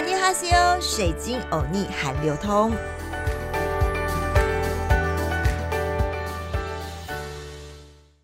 阿尼哈西欧，水晶欧尼韩流通。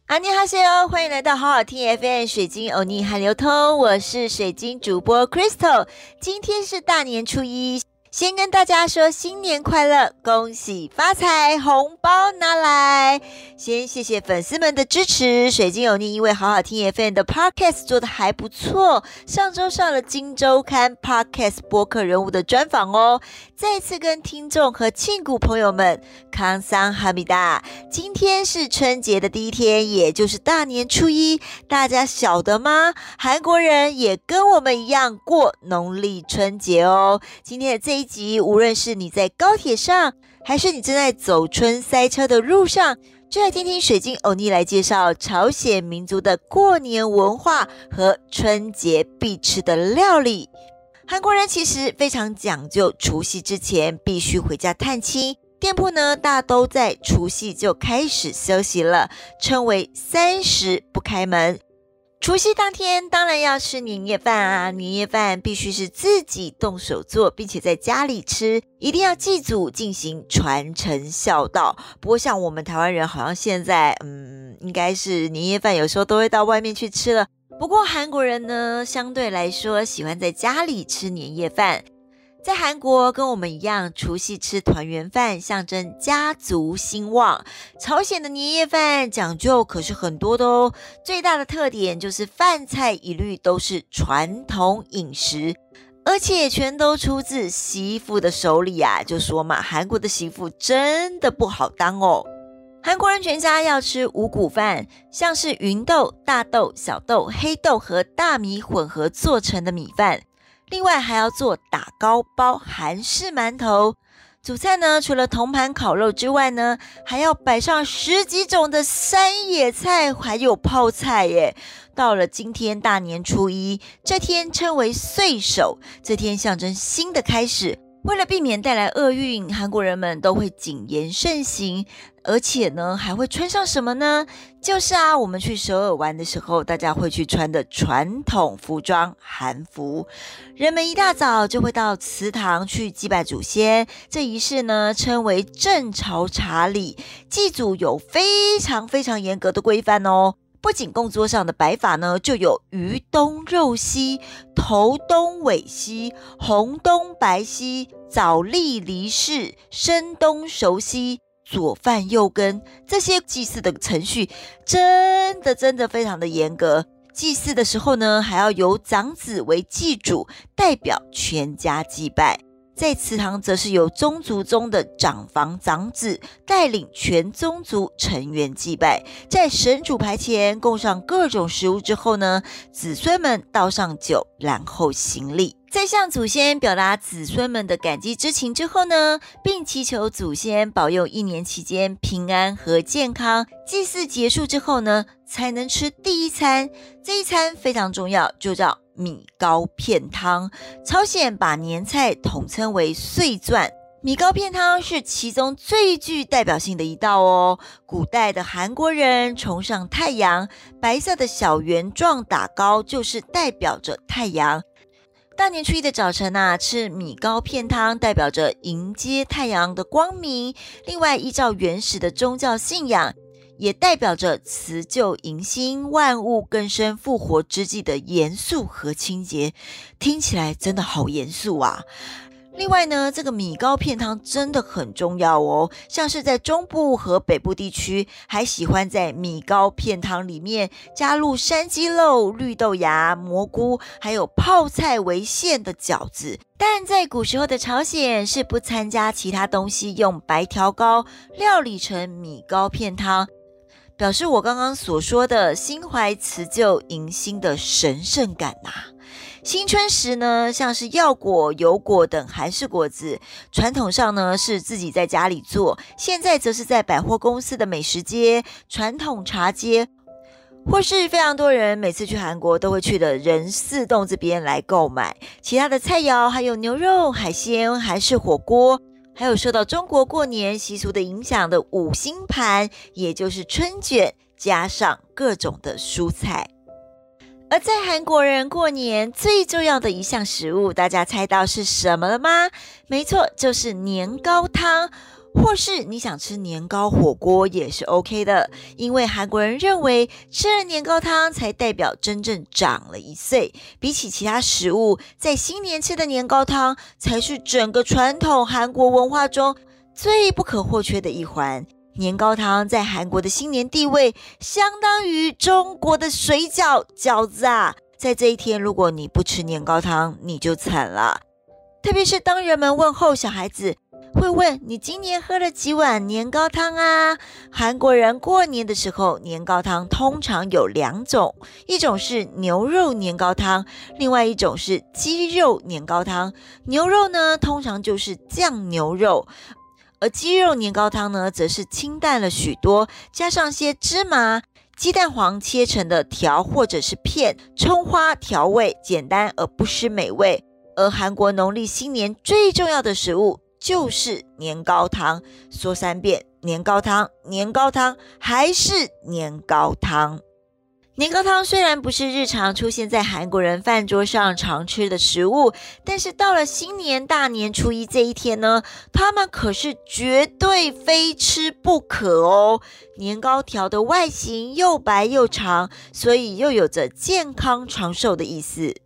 阿尼哈西欧，欢迎来到好好听 FM 水晶欧尼韩流通，我是水晶主播 Crystal，今天是大年初一。先跟大家说新年快乐，恭喜发财，红包拿来！先谢谢粉丝们的支持。水晶有你，因为好好听 FM 的 Podcast 做的还不错，上周上了《金周刊》Podcast 播客人物的专访哦。再次跟听众和庆谷朋友们康桑哈密达。今天是春节的第一天，也就是大年初一，大家晓得吗？韩国人也跟我们一样过农历春节哦。今天的这一。集，无论是你在高铁上，还是你正在走春塞车的路上，就来听听水晶欧尼来介绍朝鲜民族的过年文化和春节必吃的料理。韩国人其实非常讲究，除夕之前必须回家探亲，店铺呢大都在除夕就开始休息了，称为三十不开门。除夕当天当然要吃年夜饭啊！年夜饭必须是自己动手做，并且在家里吃，一定要祭祖进行传承孝道。不过像我们台湾人，好像现在嗯，应该是年夜饭有时候都会到外面去吃了。不过韩国人呢，相对来说喜欢在家里吃年夜饭。在韩国，跟我们一样，除夕吃团圆饭，象征家族兴旺。朝鲜的年夜饭讲究可是很多的哦，最大的特点就是饭菜一律都是传统饮食，而且全都出自媳妇的手里啊！就说嘛，韩国的媳妇真的不好当哦。韩国人全家要吃五谷饭，像是芸豆、大豆、小豆、黑豆和大米混合做成的米饭。另外还要做打糕包、韩式馒头。主菜呢，除了铜盘烤肉之外呢，还要摆上十几种的山野菜，还有泡菜耶。到了今天大年初一，这天称为岁首，这天象征新的开始。为了避免带来厄运，韩国人们都会谨言慎行，而且呢，还会穿上什么呢？就是啊，我们去首尔玩的时候，大家会去穿的传统服装——韩服。人们一大早就会到祠堂去祭拜祖先，这仪式呢称为正朝茶礼。祭祖有非常非常严格的规范哦。不仅供桌上的摆法呢，就有鱼东肉西、头东尾西、红东白西、早立离世、生东熟西、左饭右羹这些祭祀的程序，真的真的非常的严格。祭祀的时候呢，还要由长子为祭主，代表全家祭拜。在祠堂，则是由宗族中的长房长子带领全宗族成员祭拜，在神主牌前供上各种食物之后呢，子孙们倒上酒，然后行礼，在向祖先表达子孙们的感激之情之后呢，并祈求祖先保佑一年期间平安和健康。祭祀结束之后呢，才能吃第一餐，这一餐非常重要，就叫。米糕片汤，朝鲜把年菜统称为岁钻。米糕片汤是其中最具代表性的一道哦。古代的韩国人崇尚太阳，白色的小圆状打糕就是代表着太阳。大年初一的早晨呐，吃米糕片汤，代表着迎接太阳的光明。另外，依照原始的宗教信仰。也代表着辞旧迎新、万物更生、复活之际的严肃和清洁，听起来真的好严肃啊！另外呢，这个米糕片汤真的很重要哦，像是在中部和北部地区，还喜欢在米糕片汤里面加入山鸡肉、绿豆芽、蘑菇，还有泡菜为馅的饺子。但在古时候的朝鲜是不参加其他东西，用白条糕料理成米糕片汤。表示我刚刚所说的心怀辞旧迎新的神圣感呐。新春时呢，像是药果、油果等韩式果子，传统上呢是自己在家里做，现在则是在百货公司的美食街、传统茶街，或是非常多人每次去韩国都会去的仁寺洞这边来购买其他的菜肴，还有牛肉、海鲜、韩式火锅。还有受到中国过年习俗的影响的五星盘，也就是春卷，加上各种的蔬菜。而在韩国人过年最重要的一项食物，大家猜到是什么了吗？没错，就是年糕汤，或是你想吃年糕火锅也是 OK 的。因为韩国人认为吃了年糕汤才代表真正长了一岁，比起其他食物，在新年吃的年糕汤才是整个传统韩国文化中最不可或缺的一环。年糕汤在韩国的新年地位，相当于中国的水饺、饺子啊！在这一天，如果你不吃年糕汤，你就惨了。特别是当人们问候小孩子，会问你今年喝了几碗年糕汤啊？韩国人过年的时候，年糕汤通常有两种，一种是牛肉年糕汤，另外一种是鸡肉年糕汤。牛肉呢，通常就是酱牛肉。而鸡肉年糕汤呢，则是清淡了许多，加上些芝麻、鸡蛋黄切成的条或者是片，葱花调味，简单而不失美味。而韩国农历新年最重要的食物就是年糕汤，说三遍：年糕汤，年糕汤，还是年糕汤。年糕汤虽然不是日常出现在韩国人饭桌上常吃的食物，但是到了新年大年初一这一天呢，他们可是绝对非吃不可哦。年糕条的外形又白又长，所以又有着健康长寿的意思。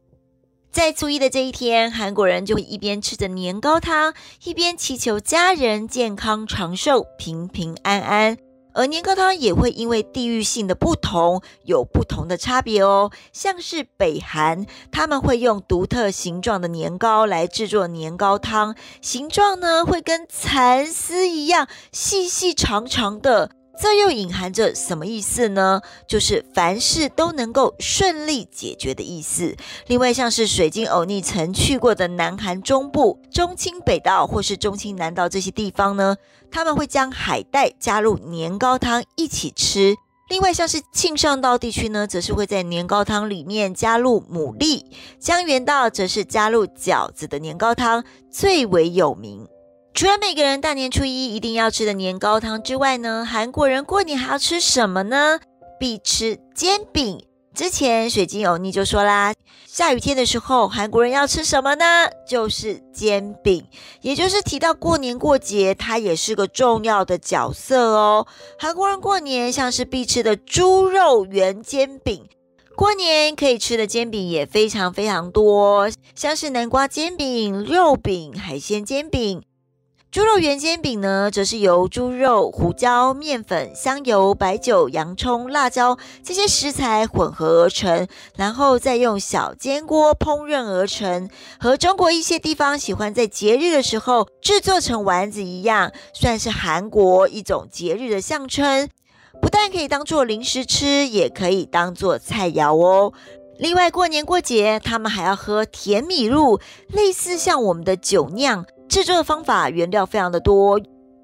在初一的这一天，韩国人就会一边吃着年糕汤，一边祈求家人健康长寿、平平安安。而年糕汤也会因为地域性的不同，有不同的差别哦。像是北韩，他们会用独特形状的年糕来制作年糕汤，形状呢会跟蚕丝一样细细长长的。这又隐含着什么意思呢？就是凡事都能够顺利解决的意思。另外，像是水晶欧尼曾去过的南韩中部、中清北道或是中清南道这些地方呢，他们会将海带加入年糕汤一起吃。另外，像是庆尚道地区呢，则是会在年糕汤里面加入牡蛎；江原道则是加入饺子的年糕汤最为有名。除了每个人大年初一一定要吃的年糕汤之外呢，韩国人过年还要吃什么呢？必吃煎饼。之前水晶欧尼就说啦，下雨天的时候，韩国人要吃什么呢？就是煎饼。也就是提到过年过节，它也是个重要的角色哦。韩国人过年像是必吃的猪肉圆煎饼，过年可以吃的煎饼也非常非常多，像是南瓜煎饼、肉饼、海鲜煎饼。猪肉圆煎饼呢，则是由猪肉、胡椒、面粉、香油、白酒、洋葱、辣椒这些食材混合而成，然后再用小煎锅烹饪而成。和中国一些地方喜欢在节日的时候制作成丸子一样，算是韩国一种节日的象征。不但可以当做零食吃，也可以当做菜肴哦。另外，过年过节，他们还要喝甜米露，类似像我们的酒酿。制作的方法原料非常的多，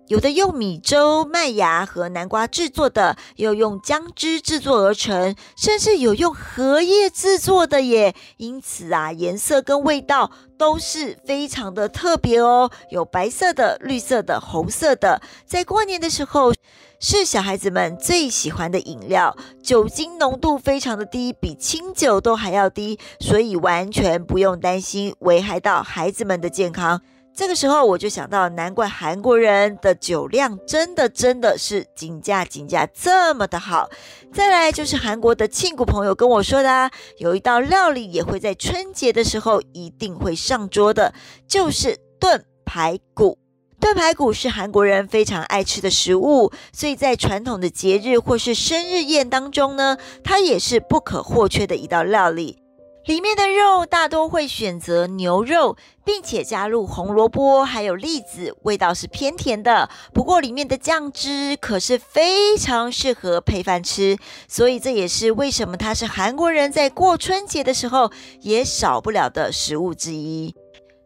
有的用米粥、麦芽和南瓜制作的，又用姜汁制作而成，甚至有用荷叶制作的耶。因此啊，颜色跟味道都是非常的特别哦，有白色的、绿色的、红色的。在过年的时候，是小孩子们最喜欢的饮料，酒精浓度非常的低，比清酒都还要低，所以完全不用担心危害到孩子们的健康。这个时候我就想到，难怪韩国人的酒量真的真的是金价金价这么的好。再来就是韩国的庆谷朋友跟我说的，啊，有一道料理也会在春节的时候一定会上桌的，就是炖排骨。炖排骨是韩国人非常爱吃的食物，所以在传统的节日或是生日宴当中呢，它也是不可或缺的一道料理。里面的肉大多会选择牛肉，并且加入红萝卜还有栗子，味道是偏甜的。不过里面的酱汁可是非常适合配饭吃，所以这也是为什么它是韩国人在过春节的时候也少不了的食物之一。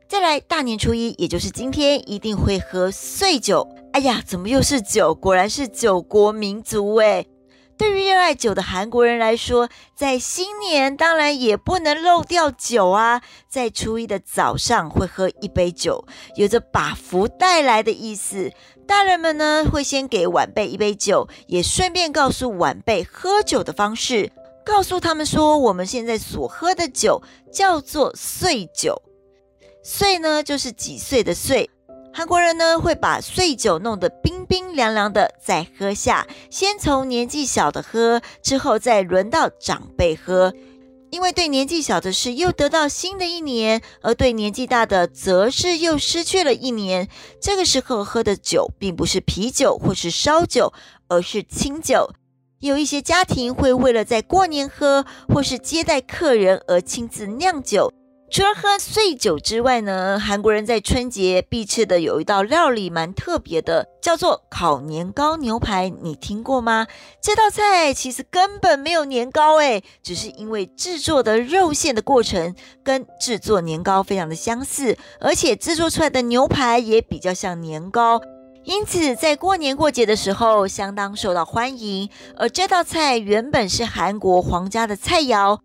再来，大年初一，也就是今天，一定会喝碎酒。哎呀，怎么又是酒？果然是酒国民族诶。对于热爱酒的韩国人来说，在新年当然也不能漏掉酒啊！在初一的早上会喝一杯酒，有着把福带来的意思。大人们呢会先给晚辈一杯酒，也顺便告诉晚辈喝酒的方式。告诉他们说，我们现在所喝的酒叫做岁酒。岁呢，就是几岁的岁。韩国人呢会把岁酒弄得冰冰凉凉的再喝下，先从年纪小的喝，之后再轮到长辈喝。因为对年纪小的是又得到新的一年，而对年纪大的则是又失去了一年。这个时候喝的酒并不是啤酒或是烧酒，而是清酒。有一些家庭会为了在过年喝或是接待客人而亲自酿酒。除了喝碎酒之外呢，韩国人在春节必吃的有一道料理蛮特别的，叫做烤年糕牛排。你听过吗？这道菜其实根本没有年糕诶，只是因为制作的肉馅的过程跟制作年糕非常的相似，而且制作出来的牛排也比较像年糕，因此在过年过节的时候相当受到欢迎。而这道菜原本是韩国皇家的菜肴。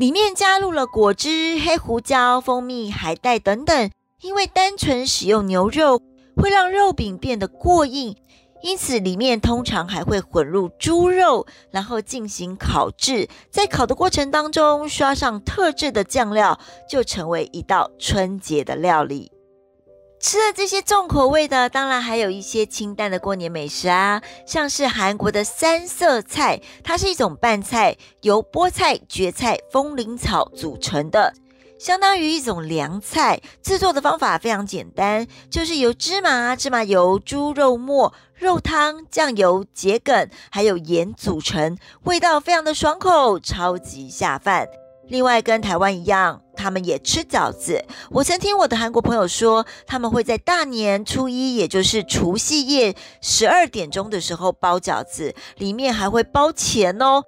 里面加入了果汁、黑胡椒、蜂蜜、海带等等，因为单纯使用牛肉会让肉饼变得过硬，因此里面通常还会混入猪肉，然后进行烤制。在烤的过程当中，刷上特制的酱料，就成为一道春节的料理。吃了这些重口味的，当然还有一些清淡的过年美食啊，像是韩国的三色菜，它是一种拌菜，由菠菜、蕨菜、风铃草组成的，相当于一种凉菜。制作的方法非常简单，就是由芝麻、芝麻油、猪肉末、肉汤、酱油、桔梗还有盐组成，味道非常的爽口，超级下饭。另外，跟台湾一样，他们也吃饺子。我曾听我的韩国朋友说，他们会在大年初一，也就是除夕夜十二点钟的时候包饺子，里面还会包钱哦。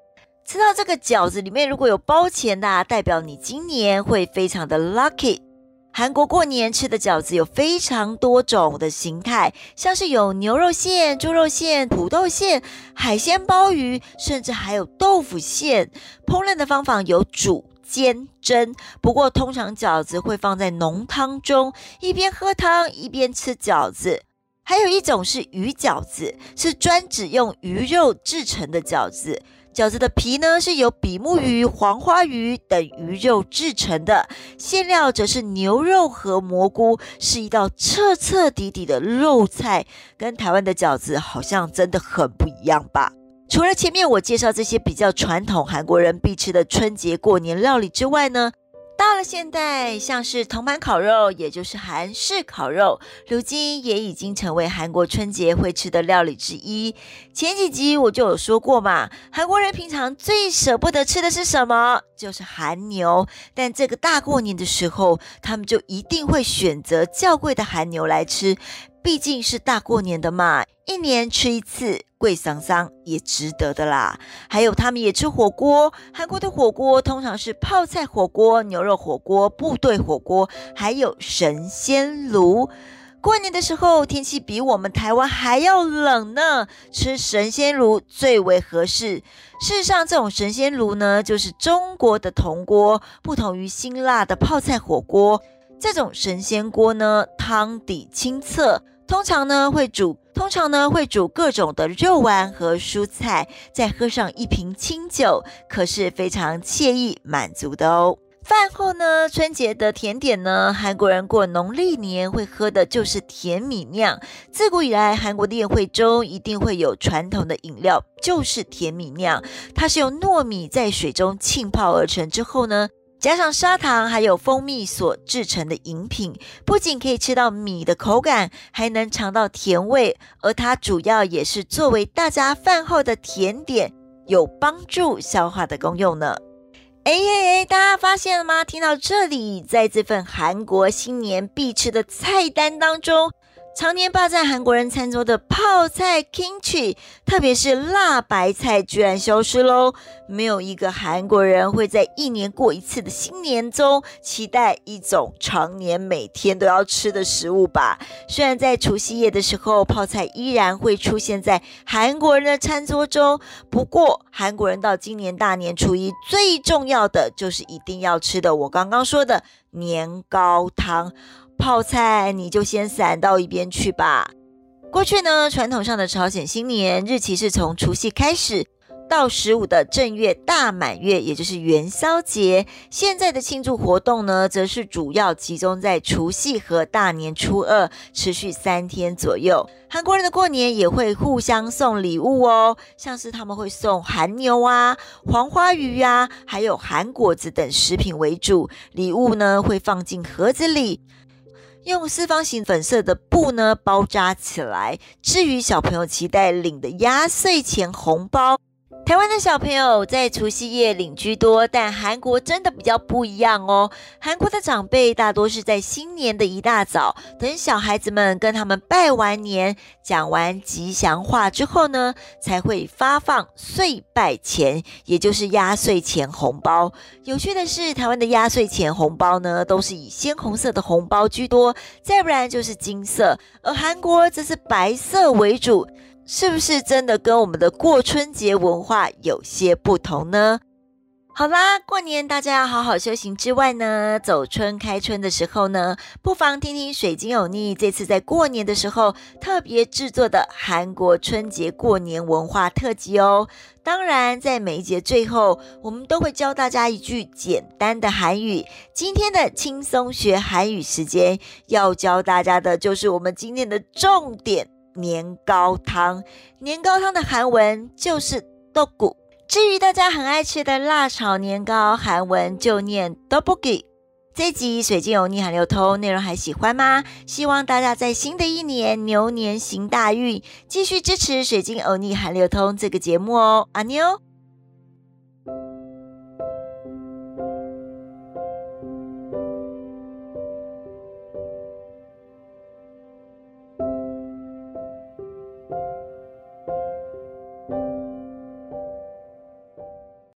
吃到这个饺子里面如果有包钱的，代表你今年会非常的 lucky。韩国过年吃的饺子有非常多种的形态，像是有牛肉馅、猪肉馅、土豆馅、海鲜鲍鱼，甚至还有豆腐馅。烹饪的方法有煮。煎蒸，不过通常饺子会放在浓汤中，一边喝汤一边吃饺子。还有一种是鱼饺子，是专指用鱼肉制成的饺子。饺子的皮呢是由比目鱼、黄花鱼等鱼肉制成的，馅料则是牛肉和蘑菇，是一道彻彻底底的肉菜，跟台湾的饺子好像真的很不一样吧。除了前面我介绍这些比较传统韩国人必吃的春节过年料理之外呢，到现代，像是铜盘烤肉，也就是韩式烤肉，如今也已经成为韩国春节会吃的料理之一。前几集我就有说过嘛，韩国人平常最舍不得吃的是什么？就是韩牛。但这个大过年的时候，他们就一定会选择较贵的韩牛来吃。毕竟是大过年的嘛，一年吃一次，贵桑桑也值得的啦。还有他们也吃火锅，韩国的火锅通常是泡菜火锅、牛肉火锅、部队火锅，还有神仙炉。过年的时候天气比我们台湾还要冷呢，吃神仙炉最为合适。事实上，这种神仙炉呢，就是中国的铜锅，不同于辛辣的泡菜火锅。这种神仙锅呢，汤底清澈。通常呢会煮，通常呢会煮各种的肉丸和蔬菜，再喝上一瓶清酒，可是非常惬意满足的哦。饭后呢，春节的甜点呢，韩国人过农历年会喝的就是甜米酿。自古以来，韩国的宴会中一定会有传统的饮料，就是甜米酿。它是用糯米在水中浸泡而成之后呢。加上砂糖还有蜂蜜所制成的饮品，不仅可以吃到米的口感，还能尝到甜味。而它主要也是作为大家饭后的甜点，有帮助消化的功用呢。哎哎哎，大家发现了吗？听到这里，在这份韩国新年必吃的菜单当中。常年霸占韩国人餐桌的泡菜 kimchi，特别是辣白菜，居然消失喽！没有一个韩国人会在一年过一次的新年中期待一种常年每天都要吃的食物吧？虽然在除夕夜的时候，泡菜依然会出现在韩国人的餐桌中，不过韩国人到今年大年初一最重要的就是一定要吃的，我刚刚说的年糕汤。泡菜你就先散到一边去吧。过去呢，传统上的朝鲜新年日期是从除夕开始，到十五的正月大满月，也就是元宵节。现在的庆祝活动呢，则是主要集中在除夕和大年初二，持续三天左右。韩国人的过年也会互相送礼物哦，像是他们会送韩牛啊、黄花鱼啊，还有韩果子等食品为主。礼物呢会放进盒子里，用四方形粉色的布呢包扎起来。至于小朋友期待领的压岁钱红包。台湾的小朋友在除夕夜领居多，但韩国真的比较不一样哦。韩国的长辈大多是在新年的一大早，等小孩子们跟他们拜完年、讲完吉祥话之后呢，才会发放岁拜钱，也就是压岁钱红包。有趣的是，台湾的压岁钱红包呢，都是以鲜红色的红包居多，再不然就是金色，而韩国则是白色为主。是不是真的跟我们的过春节文化有些不同呢？好啦，过年大家要好好修行之外呢，走春开春的时候呢，不妨听听水晶有逆这次在过年的时候特别制作的韩国春节过年文化特辑哦。当然，在每一节最后，我们都会教大家一句简单的韩语。今天的轻松学韩语时间要教大家的就是我们今天的重点。年糕汤，年糕汤的韩文就是豆谷。至于大家很爱吃的辣炒年糕，韩文就念 double 这集水晶有逆韩流通内容还喜欢吗？希望大家在新的一年牛年行大运，继续支持水晶欧逆韩流通这个节目哦，阿妞。